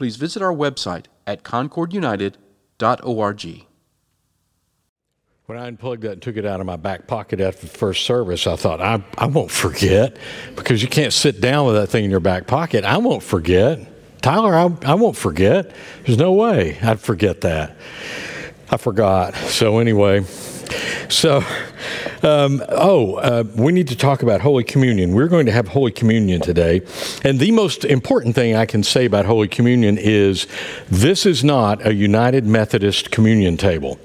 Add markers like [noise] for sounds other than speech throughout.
please visit our website at concordunited.org. When I unplugged that and took it out of my back pocket after the first service, I thought, I, I won't forget because you can't sit down with that thing in your back pocket. I won't forget. Tyler, I, I won't forget. There's no way I'd forget that. I forgot. So, anyway, so um, oh, uh, we need to talk about Holy Communion. We're going to have Holy Communion today. And the most important thing I can say about Holy Communion is this is not a United Methodist communion table.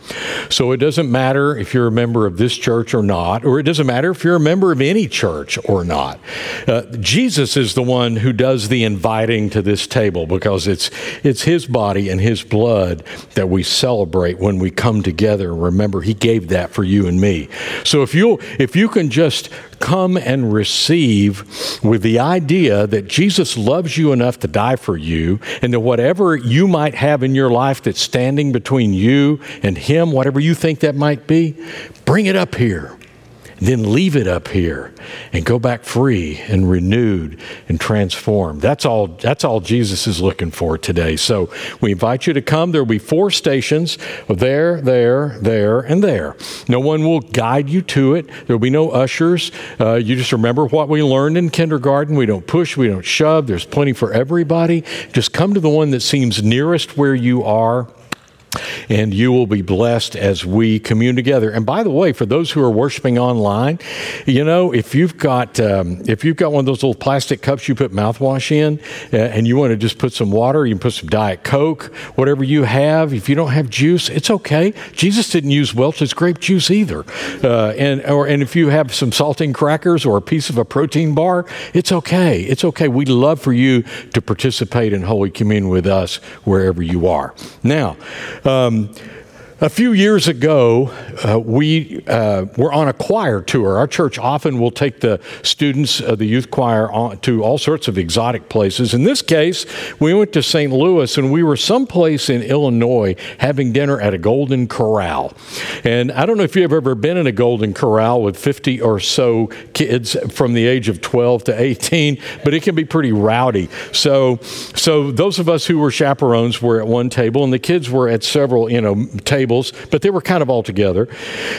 So it doesn't matter if you're a member of this church or not, or it doesn't matter if you're a member of any church or not. Uh, Jesus is the one who does the inviting to this table because it's, it's his body and his blood that we celebrate when we come together. Remember, he gave that for you and me. So if you if you can just come and receive with the idea that Jesus loves you enough to die for you, and that whatever you might have in your life that's standing between you and Him, whatever you think that might be, bring it up here then leave it up here and go back free and renewed and transformed. That's all, that's all Jesus is looking for today. So we invite you to come. There will be four stations there, there, there, and there. No one will guide you to it. There will be no ushers. Uh, you just remember what we learned in kindergarten. We don't push, we don't shove. There's plenty for everybody. Just come to the one that seems nearest where you are and you will be blessed as we commune together. And by the way, for those who are worshiping online, you know, if you've got um, if you've got one of those little plastic cups you put mouthwash in, uh, and you want to just put some water, you can put some Diet Coke, whatever you have. If you don't have juice, it's okay. Jesus didn't use Welch's grape juice either. Uh, and or and if you have some saltine crackers or a piece of a protein bar, it's okay. It's okay. We'd love for you to participate in Holy Communion with us wherever you are. Now. Um, a few years ago, uh, we uh, were on a choir tour. Our church often will take the students of the youth choir on, to all sorts of exotic places. In this case, we went to St. Louis and we were someplace in Illinois having dinner at a Golden Corral. And I don't know if you've ever been in a Golden Corral with 50 or so kids from the age of 12 to 18, but it can be pretty rowdy. So, so those of us who were chaperones were at one table and the kids were at several, you know, tables but they were kind of all together.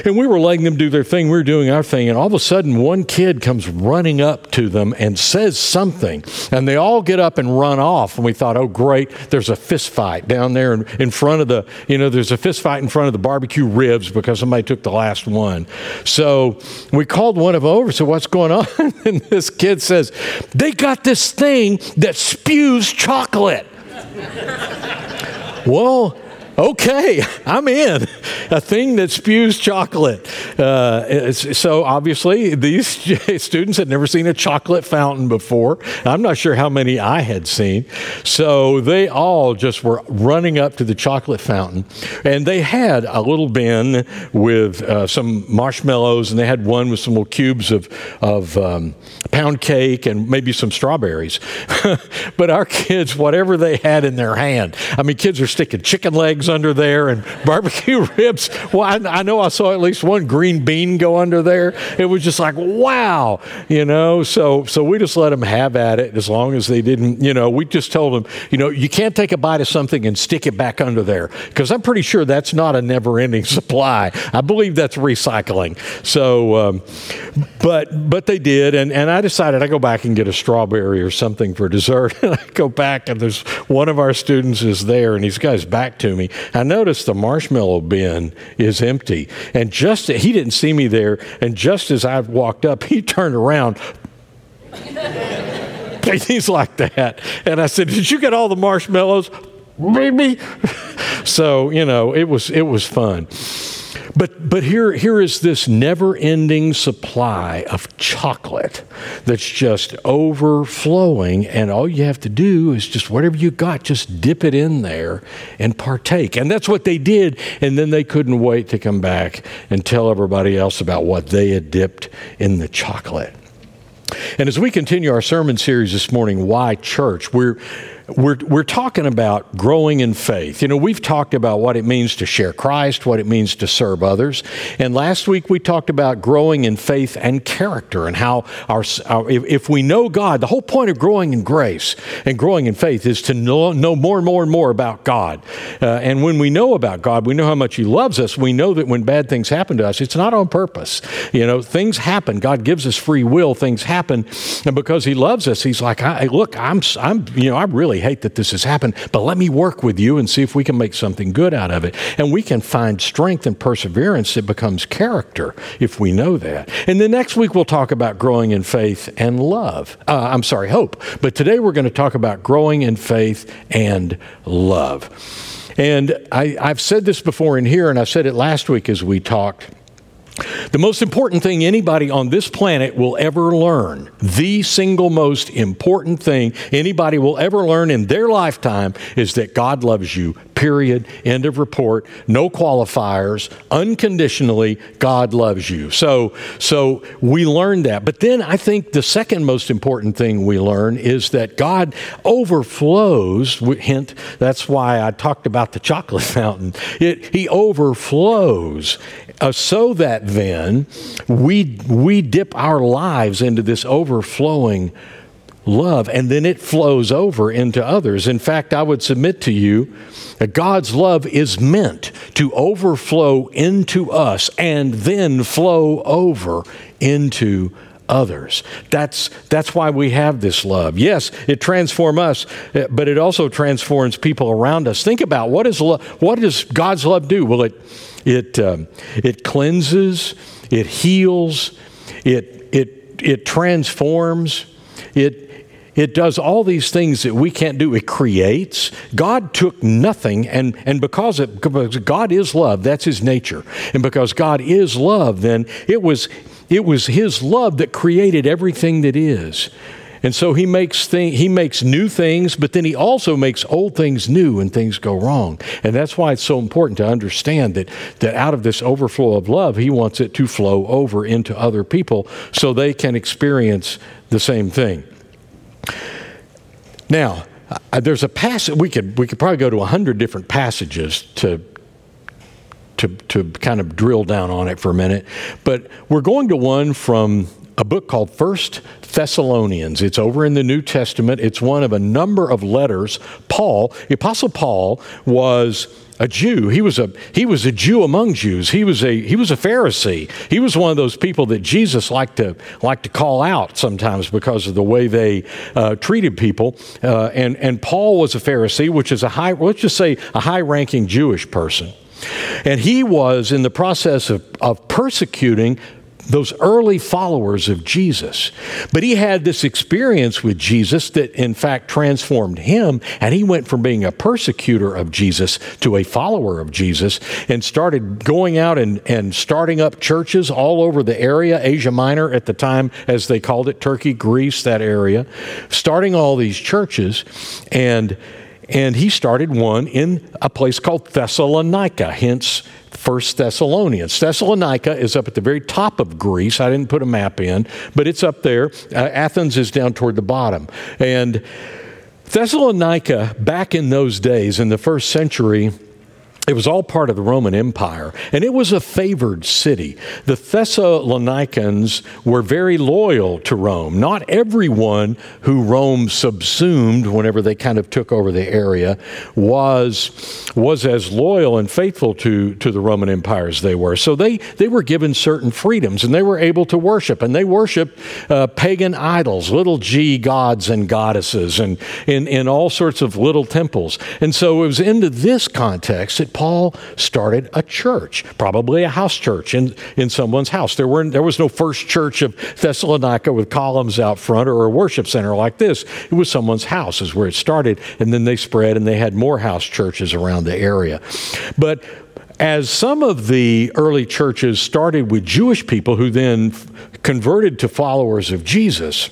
And we were letting them do their thing. We were doing our thing. And all of a sudden, one kid comes running up to them and says something. And they all get up and run off. And we thought, oh, great, there's a fist fight down there in, in front of the, you know, there's a fist fight in front of the barbecue ribs because somebody took the last one. So we called one of them over. So what's going on? [laughs] and this kid says, they got this thing that spews chocolate. [laughs] well, okay, I'm in. A thing that spews chocolate. Uh, so obviously, these [laughs] students had never seen a chocolate fountain before. I'm not sure how many I had seen. So they all just were running up to the chocolate fountain, and they had a little bin with uh, some marshmallows, and they had one with some little cubes of of um, pound cake and maybe some strawberries. [laughs] but our kids, whatever they had in their hand, I mean, kids are sticking chicken legs under there and [laughs] barbecue ribs. Well, I, I, know I saw at least one green bean go under there. It was just like, wow, you know. So, so we just let them have at it as long as they didn't, you know. We just told them, you know, you can't take a bite of something and stick it back under there because I'm pretty sure that's not a never-ending [laughs] supply. I believe that's recycling. So, um, but but they did, and and I decided I go back and get a strawberry or something for dessert. [laughs] And I go back, and there's one of our students is there, and he's got his back to me, I noticed the marshmallow bin is empty. And just, he didn't see me there. And just as I walked up, he [laughs] turned around. [laughs] He's like that. And I said, Did you get all the marshmallows? Maybe. [laughs] so, you know, it was, it was fun. But, but here, here is this never ending supply of chocolate that's just overflowing, and all you have to do is just whatever you got, just dip it in there and partake. And that's what they did, and then they couldn't wait to come back and tell everybody else about what they had dipped in the chocolate. And as we continue our sermon series this morning, Why Church, we're we're, we're talking about growing in faith. You know, we've talked about what it means to share Christ, what it means to serve others. And last week we talked about growing in faith and character and how our, our if, if, we know God, the whole point of growing in grace and growing in faith is to know, know more and more and more about God. Uh, and when we know about God, we know how much He loves us. We know that when bad things happen to us, it's not on purpose. You know, things happen. God gives us free will. Things happen. And because He loves us, He's like, I, look, I'm, I'm, you know, I really really hate that this has happened, but let me work with you and see if we can make something good out of it. And we can find strength and perseverance that becomes character if we know that. And then next week we'll talk about growing in faith and love. Uh, I'm sorry, hope. But today we're going to talk about growing in faith and love. And I, I've said this before in here, and I said it last week as we talked. The most important thing anybody on this planet will ever learn, the single most important thing anybody will ever learn in their lifetime, is that God loves you, period. End of report. No qualifiers. Unconditionally, God loves you. So, so we learn that. But then I think the second most important thing we learn is that God overflows. Hint, that's why I talked about the chocolate [laughs] fountain. It, he overflows uh, so that then we, we dip our lives into this overflowing love, and then it flows over into others. In fact, I would submit to you that God's love is meant to overflow into us and then flow over into others. That's, that's why we have this love. Yes, it transforms us, but it also transforms people around us. Think about what, is lo- what does God's love do? Well, it it, um, it cleanses, it heals, it, it, it transforms, it, it does all these things that we can't do. It creates. God took nothing, and, and because, it, because God is love, that's His nature. And because God is love, then it was, it was His love that created everything that is. And so he makes thing, he makes new things, but then he also makes old things new and things go wrong. And that's why it's so important to understand that that out of this overflow of love, he wants it to flow over into other people so they can experience the same thing. Now, uh, there's a passage we could we could probably go to a hundred different passages to to to kind of drill down on it for a minute, but we're going to one from a book called First Thessalonians. It's over in the New Testament. It's one of a number of letters. Paul, the Apostle Paul, was a Jew. He was a he was a Jew among Jews. He was a he was a Pharisee. He was one of those people that Jesus liked to liked to call out sometimes because of the way they uh, treated people. Uh, and and Paul was a Pharisee, which is a high let's just say a high ranking Jewish person. And he was in the process of, of persecuting those early followers of Jesus. But he had this experience with Jesus that, in fact, transformed him, and he went from being a persecutor of Jesus to a follower of Jesus and started going out and, and starting up churches all over the area, Asia Minor at the time, as they called it, Turkey, Greece, that area, starting all these churches. And and he started one in a place called Thessalonica, hence First Thessalonians. Thessalonica is up at the very top of Greece. I didn't put a map in, but it's up there. Uh, Athens is down toward the bottom. And Thessalonica, back in those days, in the first century, it was all part of the Roman Empire, and it was a favored city. The Thessalonians were very loyal to Rome. Not everyone who Rome subsumed whenever they kind of took over the area was, was as loyal and faithful to, to the Roman Empire as they were. So they, they were given certain freedoms, and they were able to worship. And they worshiped uh, pagan idols, little g gods and goddesses, and in, in all sorts of little temples. And so it was into this context that Paul started a church, probably a house church in, in someone's house. There, were, there was no first church of Thessalonica with columns out front or a worship center like this. It was someone's house, is where it started. And then they spread and they had more house churches around the area. But as some of the early churches started with Jewish people who then converted to followers of Jesus,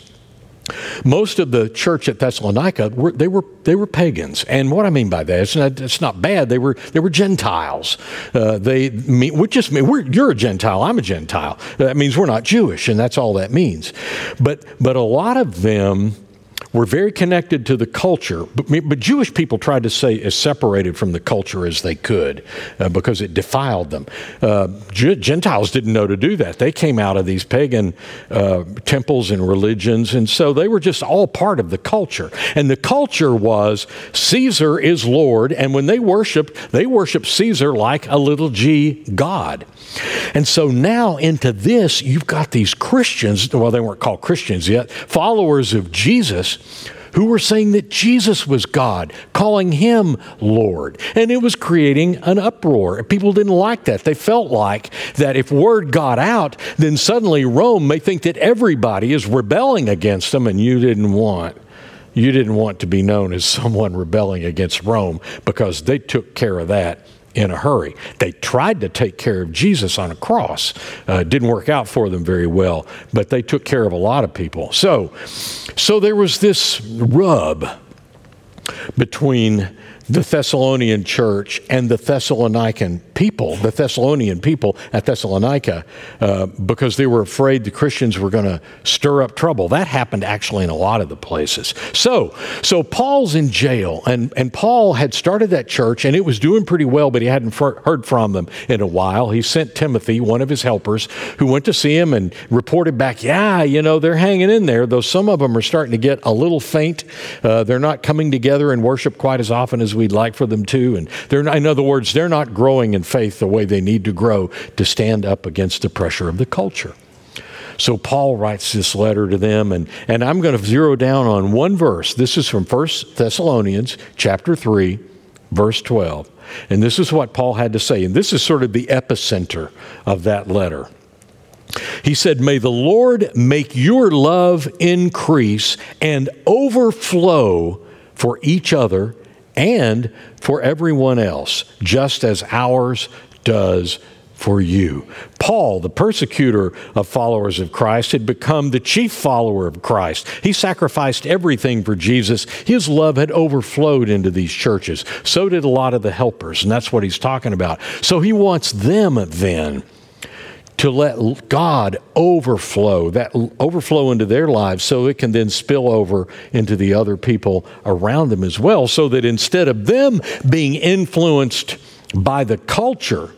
most of the church at Thessalonica were they were they were pagans, and what I mean by that it's not, it's not bad. They were they were Gentiles. Uh, they mean we just mean you're a Gentile. I'm a Gentile. That means we're not Jewish, and that's all that means. But but a lot of them were very connected to the culture, but, but Jewish people tried to stay as separated from the culture as they could uh, because it defiled them. Uh, Gentiles didn't know to do that. They came out of these pagan uh, temples and religions, and so they were just all part of the culture. And the culture was Caesar is Lord, and when they worshiped, they worshiped Caesar like a little g God. And so now into this, you've got these Christians, well, they weren't called Christians yet, followers of Jesus who were saying that Jesus was God, calling him Lord. And it was creating an uproar. People didn't like that. They felt like that if word got out, then suddenly Rome may think that everybody is rebelling against them, and you didn't want. You didn't want to be known as someone rebelling against Rome because they took care of that in a hurry. They tried to take care of Jesus on a cross. Uh, didn't work out for them very well, but they took care of a lot of people. So, so there was this rub between the Thessalonian church and the Thessalonican people, the Thessalonian people at Thessalonica, uh, because they were afraid the Christians were going to stir up trouble. That happened actually in a lot of the places. So, so Paul's in jail, and, and Paul had started that church, and it was doing pretty well, but he hadn't heard from them in a while. He sent Timothy, one of his helpers, who went to see him and reported back, yeah, you know, they're hanging in there, though some of them are starting to get a little faint. Uh, they're not coming together and worship quite as often as we'd like for them to. And they're not, in other words, they're not growing in faith the way they need to grow to stand up against the pressure of the culture. So Paul writes this letter to them, and, and I'm going to zero down on one verse. This is from 1 Thessalonians chapter 3, verse 12. And this is what Paul had to say. And this is sort of the epicenter of that letter. He said, May the Lord make your love increase and overflow for each other and for everyone else, just as ours does for you. Paul, the persecutor of followers of Christ, had become the chief follower of Christ. He sacrificed everything for Jesus. His love had overflowed into these churches. So did a lot of the helpers, and that's what he's talking about. So he wants them then to let God overflow, that overflow into their lives so it can then spill over into the other people around them as well. So that instead of them being influenced by the culture,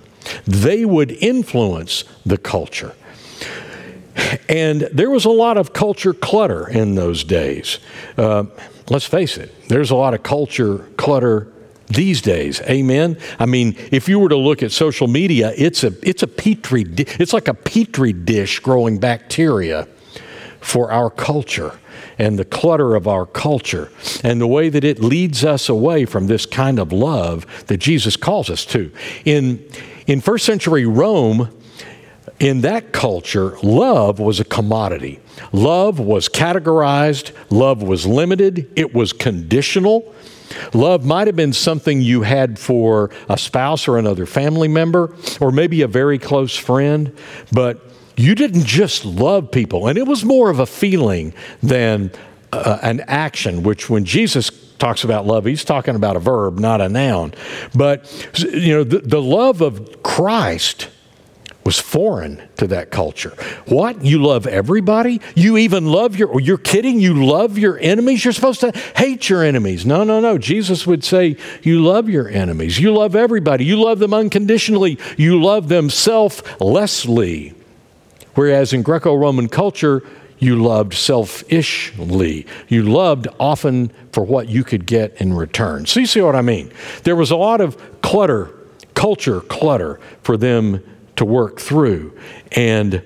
they would influence the culture. And there was a lot of culture clutter in those days. Uh, let's face it, there's a lot of culture clutter these days. Amen. I mean, if you were to look at social media, it's a it's a petri it's like a petri dish growing bacteria for our culture and the clutter of our culture and the way that it leads us away from this kind of love that Jesus calls us to. In in first century Rome, in that culture, love was a commodity. Love was categorized, love was limited, it was conditional. Love might have been something you had for a spouse or another family member, or maybe a very close friend, but you didn't just love people. And it was more of a feeling than uh, an action, which when Jesus talks about love, he's talking about a verb, not a noun. But, you know, the, the love of Christ was foreign to that culture. What? You love everybody? You even love your, oh, you're kidding? You love your enemies? You're supposed to hate your enemies. No, no, no. Jesus would say, You love your enemies. You love everybody. You love them unconditionally. You love them selflessly. Whereas in Greco Roman culture, you loved selfishly. You loved often for what you could get in return. So you see what I mean? There was a lot of clutter, culture clutter for them to work through. And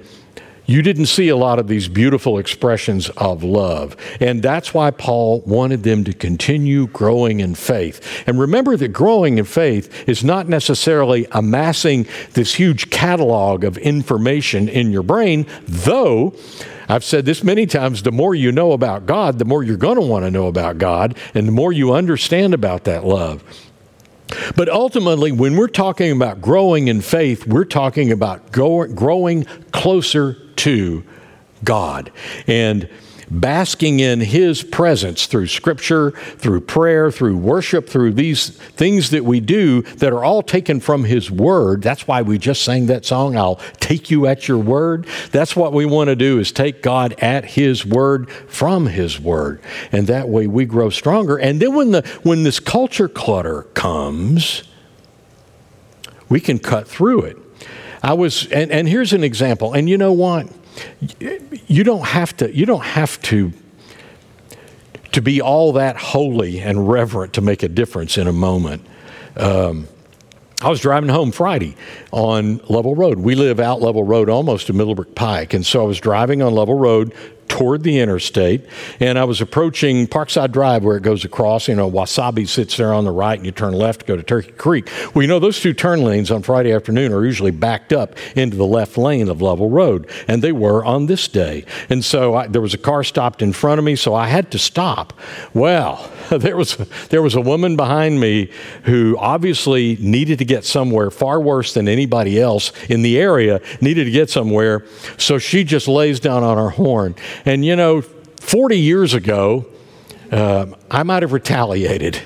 you didn't see a lot of these beautiful expressions of love. And that's why Paul wanted them to continue growing in faith. And remember that growing in faith is not necessarily amassing this huge catalog of information in your brain, though. I've said this many times the more you know about God, the more you're going to want to know about God, and the more you understand about that love. But ultimately, when we're talking about growing in faith, we're talking about go, growing closer to God. And basking in His presence through Scripture, through prayer, through worship, through these things that we do that are all taken from His Word. That's why we just sang that song, I'll Take You at Your Word. That's what we want to do is take God at His Word from His Word. And that way we grow stronger. And then when, the, when this culture clutter comes, we can cut through it. I was, and, and here's an example. And you know what? You don't have to you don't have to to be all that holy and reverent to make a difference in a moment. Um, I was driving home Friday on Lovell Road. We live out Lovell Road almost to Middlebrook Pike. And so I was driving on Lovell Road toward the interstate, and I was approaching Parkside Drive where it goes across. You know, Wasabi sits there on the right, and you turn left to go to Turkey Creek. Well, you know, those two turn lanes on Friday afternoon are usually backed up into the left lane of Lovell Road, and they were on this day. And so I, there was a car stopped in front of me, so I had to stop. Well, [laughs] there was there was a woman behind me who obviously needed to get somewhere far worse than anybody else in the area needed to get somewhere, so she just lays down on her horn and you know, 40 years ago, uh, I might have retaliated.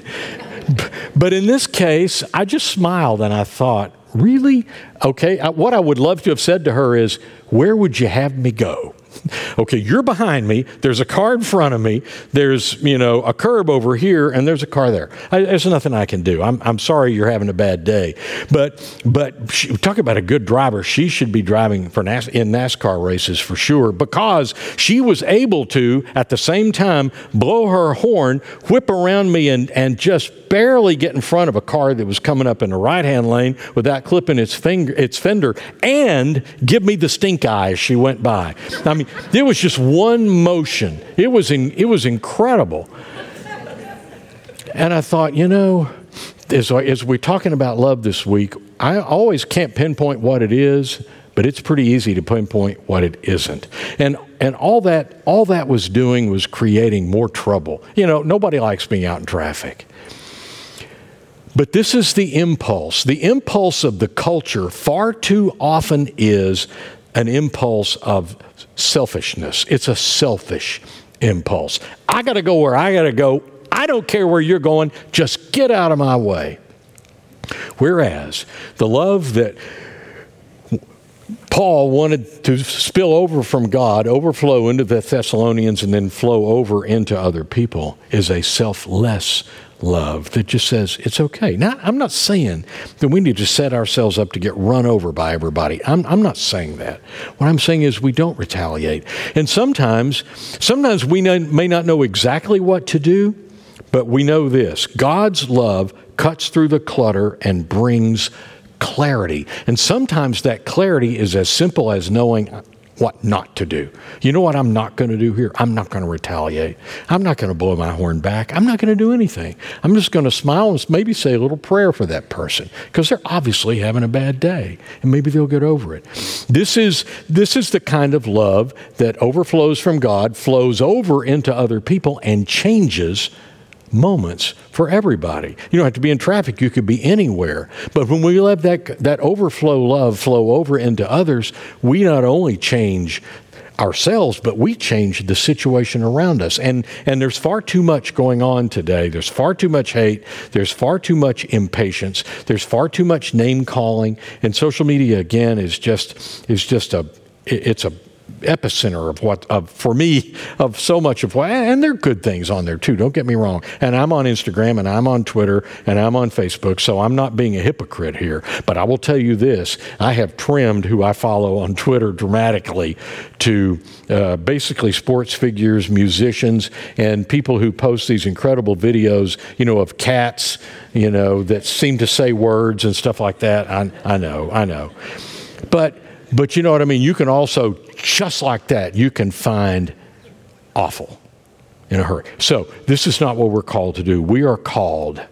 but in this case, I just smiled and I thought, really? Okay, what I would love to have said to her is, Where would you have me go? [laughs] okay, you're behind me. There's a car in front of me. There's, you know, a curb over here, and there's a car there. I, there's nothing I can do. I'm, I'm sorry you're having a bad day. But, but she, talk about a good driver. She should be driving for NAS, in NASCAR races for sure because she was able to, at the same time, blow her horn, whip around me, and, and just barely get in front of a car that was coming up in the right hand lane without clipping its, finger, its fender and give me the stink eye as she went by. I mean, it was just one motion. It was, in, it was incredible. And I thought, you know, as, as we're talking about love this week, I always can't pinpoint what it is, but it's pretty easy to pinpoint what it isn't. And and all that all that was doing was creating more trouble. You know, nobody likes being out in traffic. But this is the impulse. The impulse of the culture far too often is an impulse of selfishness. It's a selfish impulse. I got to go where I got to go. I don't care where you're going. Just get out of my way. Whereas the love that Paul wanted to spill over from God, overflow into the Thessalonians, and then flow over into other people is a selfless love that just says it's okay. Now, I'm not saying that we need to set ourselves up to get run over by everybody. I'm, I'm not saying that. What I'm saying is we don't retaliate. And sometimes, sometimes we may not know exactly what to do, but we know this God's love cuts through the clutter and brings clarity. And sometimes that clarity is as simple as knowing what not to do. You know what I'm not going to do here? I'm not going to retaliate. I'm not going to blow my horn back. I'm not going to do anything. I'm just going to smile and maybe say a little prayer for that person because they're obviously having a bad day and maybe they'll get over it. This is this is the kind of love that overflows from God, flows over into other people and changes moments for everybody. You don't have to be in traffic, you could be anywhere. But when we let that, that overflow love flow over into others, we not only change ourselves, but we change the situation around us. And and there's far too much going on today. There's far too much hate. There's far too much impatience. There's far too much name calling. And social media again is just is just a it's a epicenter of what of for me of so much of what and there are good things on there too don't get me wrong. And i'm on instagram and i'm on twitter and i'm on facebook so i'm not being a hypocrite here. But i will tell you this i have trimmed who i follow on twitter dramatically to uh, basically sports figures musicians and people who post these incredible videos you know of cats you know that seem to say words and stuff like that. I, I know i know. But but you know what I mean? You can also, just like that, you can find awful in a hurry. So, this is not what we're called to do. We are called.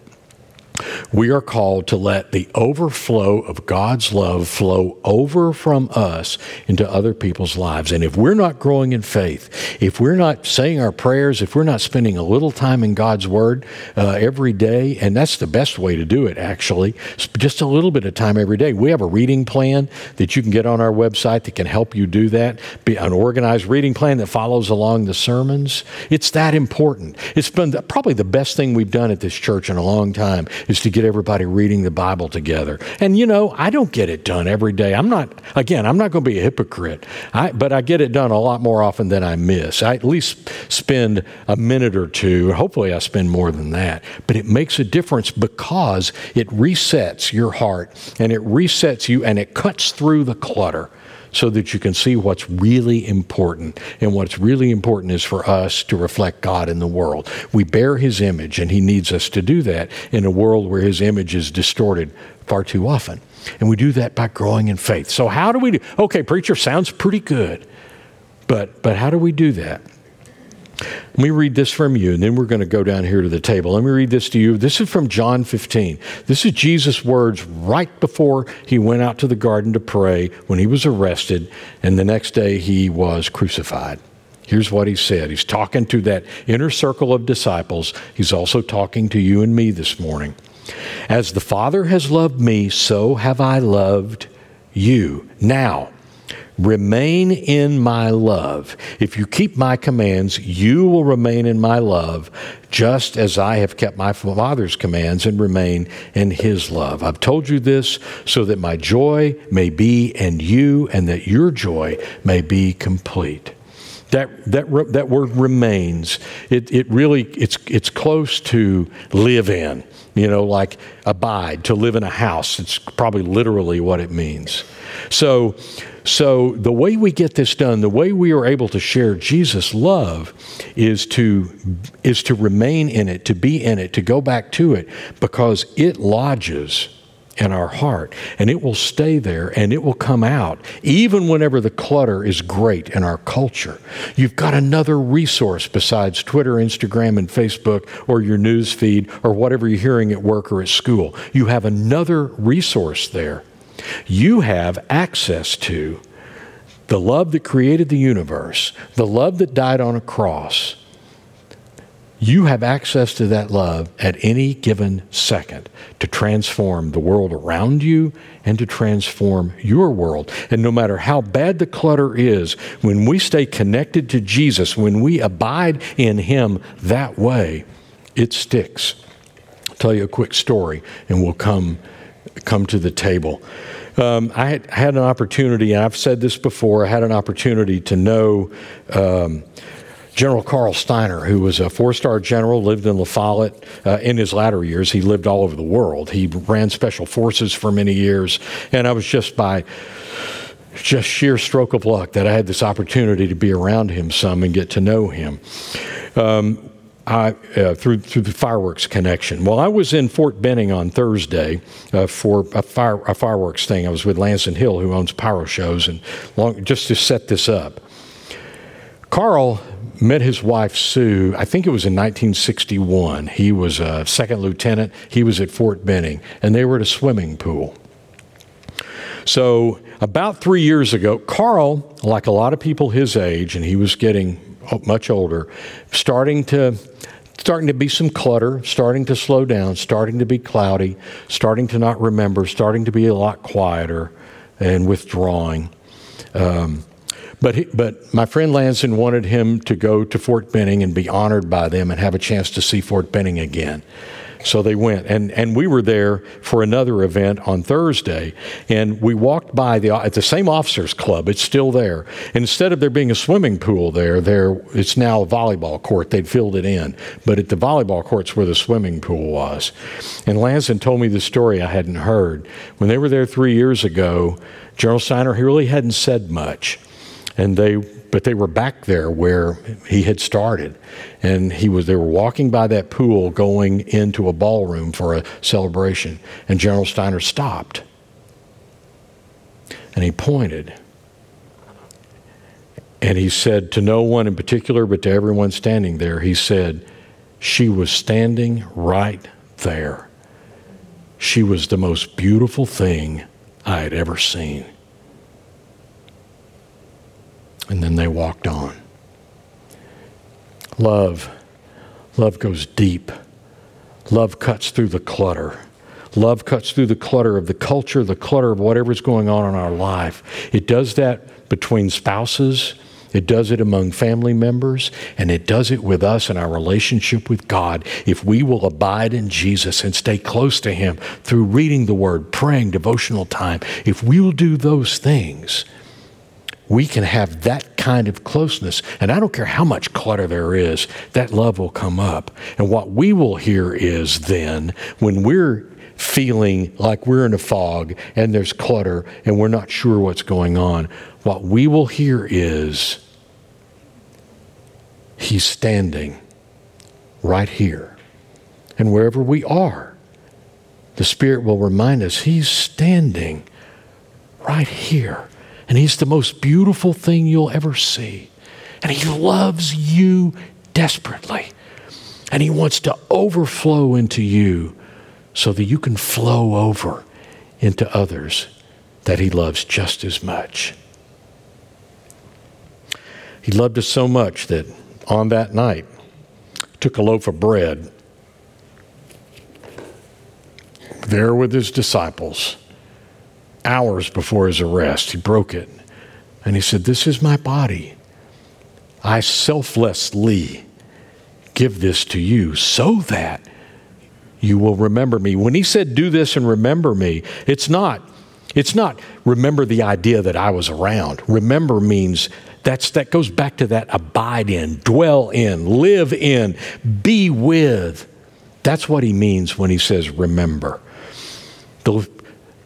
We are called to let the overflow of God's love flow over from us into other people's lives. And if we're not growing in faith, if we're not saying our prayers, if we're not spending a little time in God's Word uh, every day, and that's the best way to do it, actually, just a little bit of time every day. We have a reading plan that you can get on our website that can help you do that. Be an organized reading plan that follows along the sermons. It's that important. It's been probably the best thing we've done at this church in a long time is to get everybody reading the Bible together. And you know, I don't get it done every day. I'm not, again, I'm not going to be a hypocrite, I, but I get it done a lot more often than I miss. I at least spend a minute or two. Hopefully, I spend more than that. But it makes a difference because it resets your heart and it resets you and it cuts through the clutter so that you can see what's really important. And what's really important is for us to reflect God in the world. We bear His image, and He needs us to do that in a world where His image is distorted far too often. And we do that by growing in faith. So, how do we do? Okay, preacher, sounds pretty good. But, but how do we do that? Let me read this from you, and then we're going to go down here to the table. Let me read this to you. This is from John 15. This is Jesus' words right before he went out to the garden to pray when he was arrested, and the next day he was crucified. Here's what he said. He's talking to that inner circle of disciples. He's also talking to you and me this morning. As the Father has loved me, so have I loved you. Now, Remain in my love. If you keep my commands, you will remain in my love, just as I have kept my Father's commands and remain in his love. I've told you this so that my joy may be in you and that your joy may be complete. That, that, that word remains. It, it really, it's, it's close to live in, you know, like abide, to live in a house. It's probably literally what it means. So, so the way we get this done, the way we are able to share Jesus' love is to is to remain in it, to be in it, to go back to it because it lodges in our heart and it will stay there and it will come out even whenever the clutter is great in our culture. You've got another resource besides Twitter, Instagram and Facebook or your news feed or whatever you're hearing at work or at school. You have another resource there you have access to the love that created the universe, the love that died on a cross. You have access to that love at any given second to transform the world around you and to transform your world. And no matter how bad the clutter is, when we stay connected to Jesus, when we abide in Him that way, it sticks. I'll tell you a quick story and we'll come, come to the table. Um, I had, had, an opportunity, and I've said this before, I had an opportunity to know um, General Carl Stiner, who was a four star general, lived in LaFollette. Uh, in his latter years, he lived all over the world. He ran special forces for many years, and I was just by just sheer stroke of luck that I had this opportunity to be around him some and get to know him. Um, I, uh, through through the fireworks connection. Well, I was in Fort Benning on Thursday uh, for a, fire, a fireworks thing. I was with Lansden Hill, who owns Pyro Shows, and long, just to set this up. Carl met his wife Sue. I think it was in 1961. He was a second lieutenant. He was at Fort Benning, and they were at a swimming pool. So about three years ago, Carl, like a lot of people his age, and he was getting much older, starting to starting to be some clutter, starting to slow down, starting to be cloudy, starting to not remember, starting to be a lot quieter and withdrawing. Um, but, he, but my friend Lansden wanted him to go to Fort Benning and be honored by them and have a chance to see Fort Benning again. So they went, and, and we were there for another event on Thursday, and we walked by the at the same officers club. It's still there. Instead of there being a swimming pool there, there it's now a volleyball court. They'd filled it in, but at the volleyball court's where the swimming pool was. And Lansden told me the story I hadn't heard when they were there three years ago. General Stiner he really hadn't said much, and they but they were back there where he had started. And he was they were walking by that pool going into a ballroom for a celebration. And General Stiner stopped. And he pointed. And he said to no one in particular, but to everyone standing there, he said, She was standing right there. she was the most beautiful thing I had ever seen. And then they walked on. Love, love goes deep. Love cuts through the clutter. Love cuts through the clutter of the culture, the clutter of whatever's going on in our life. It does that between spouses, it does it among family members, and it does it with us in our relationship with God. If we will abide in Jesus and stay close to Him through reading the Word, praying, devotional time, if we will do those things, we can have that kind of closeness. And I don't care how much clutter there is, that love will come up. And what we will hear is then, when we're feeling like we're in a fog and there's clutter and we're not sure what's going on, what we will hear is He's standing right here. And wherever we are, the Spirit will remind us He's standing right here. And He's the most beautiful thing you'll ever see. And He loves you desperately. And He wants to overflow into you so that you can flow over into others that He loves just as much. He loved us so much that on that night took a loaf of bread there with his disciples hours before his arrest. He broke it and he said, This is my body. I selflessly give this to you so that you will remember me. When he said, Do this and remember me, it's not. It's not remember the idea that I was around. Remember means that's, that goes back to that abide in, dwell in, live in, be with. That's what he means when he says remember. The,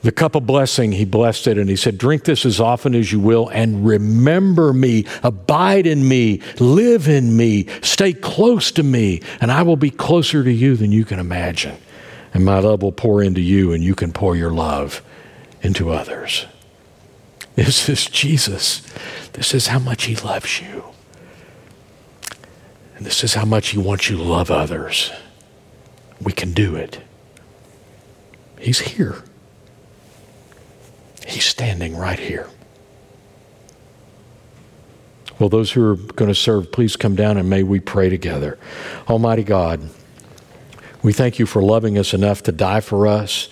the cup of blessing, he blessed it and he said, Drink this as often as you will and remember me, abide in me, live in me, stay close to me, and I will be closer to you than you can imagine. And my love will pour into you, and you can pour your love into others. This is Jesus. This is how much He loves you. And this is how much He wants you to love others. We can do it. He's here. He's standing right here. Well, those who are going to serve, please come down and may we pray together. Almighty God, we thank you for loving us enough to die for us.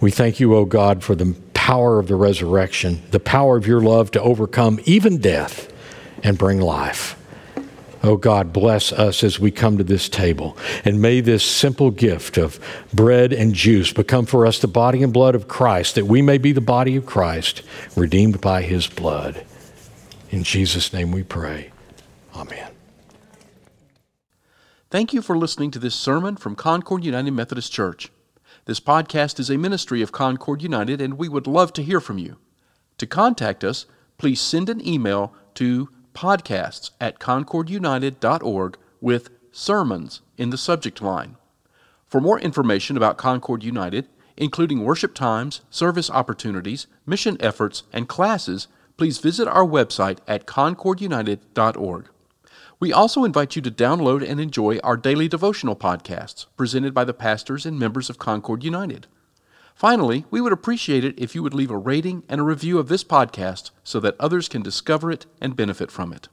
We thank you, O oh God, for the power of the resurrection, the power of your love to overcome even death and bring life. Oh God, bless us as we come to this table. And may this simple gift of bread and juice become for us the body and blood of Christ, that we may be the body of Christ, redeemed by his blood. In Jesus' name we pray. Amen. Thank you for listening to this sermon from Concord United Methodist Church. This podcast is a ministry of Concord United, and we would love to hear from you. To contact us, please send an email to podcasts at concordunited.org with sermons in the subject line. For more information about Concord United, including worship times, service opportunities, mission efforts, and classes, please visit our website at concordunited.org. We also invite you to download and enjoy our daily devotional podcasts presented by the pastors and members of Concord United. Finally, we would appreciate it if you would leave a rating and a review of this podcast so that others can discover it and benefit from it.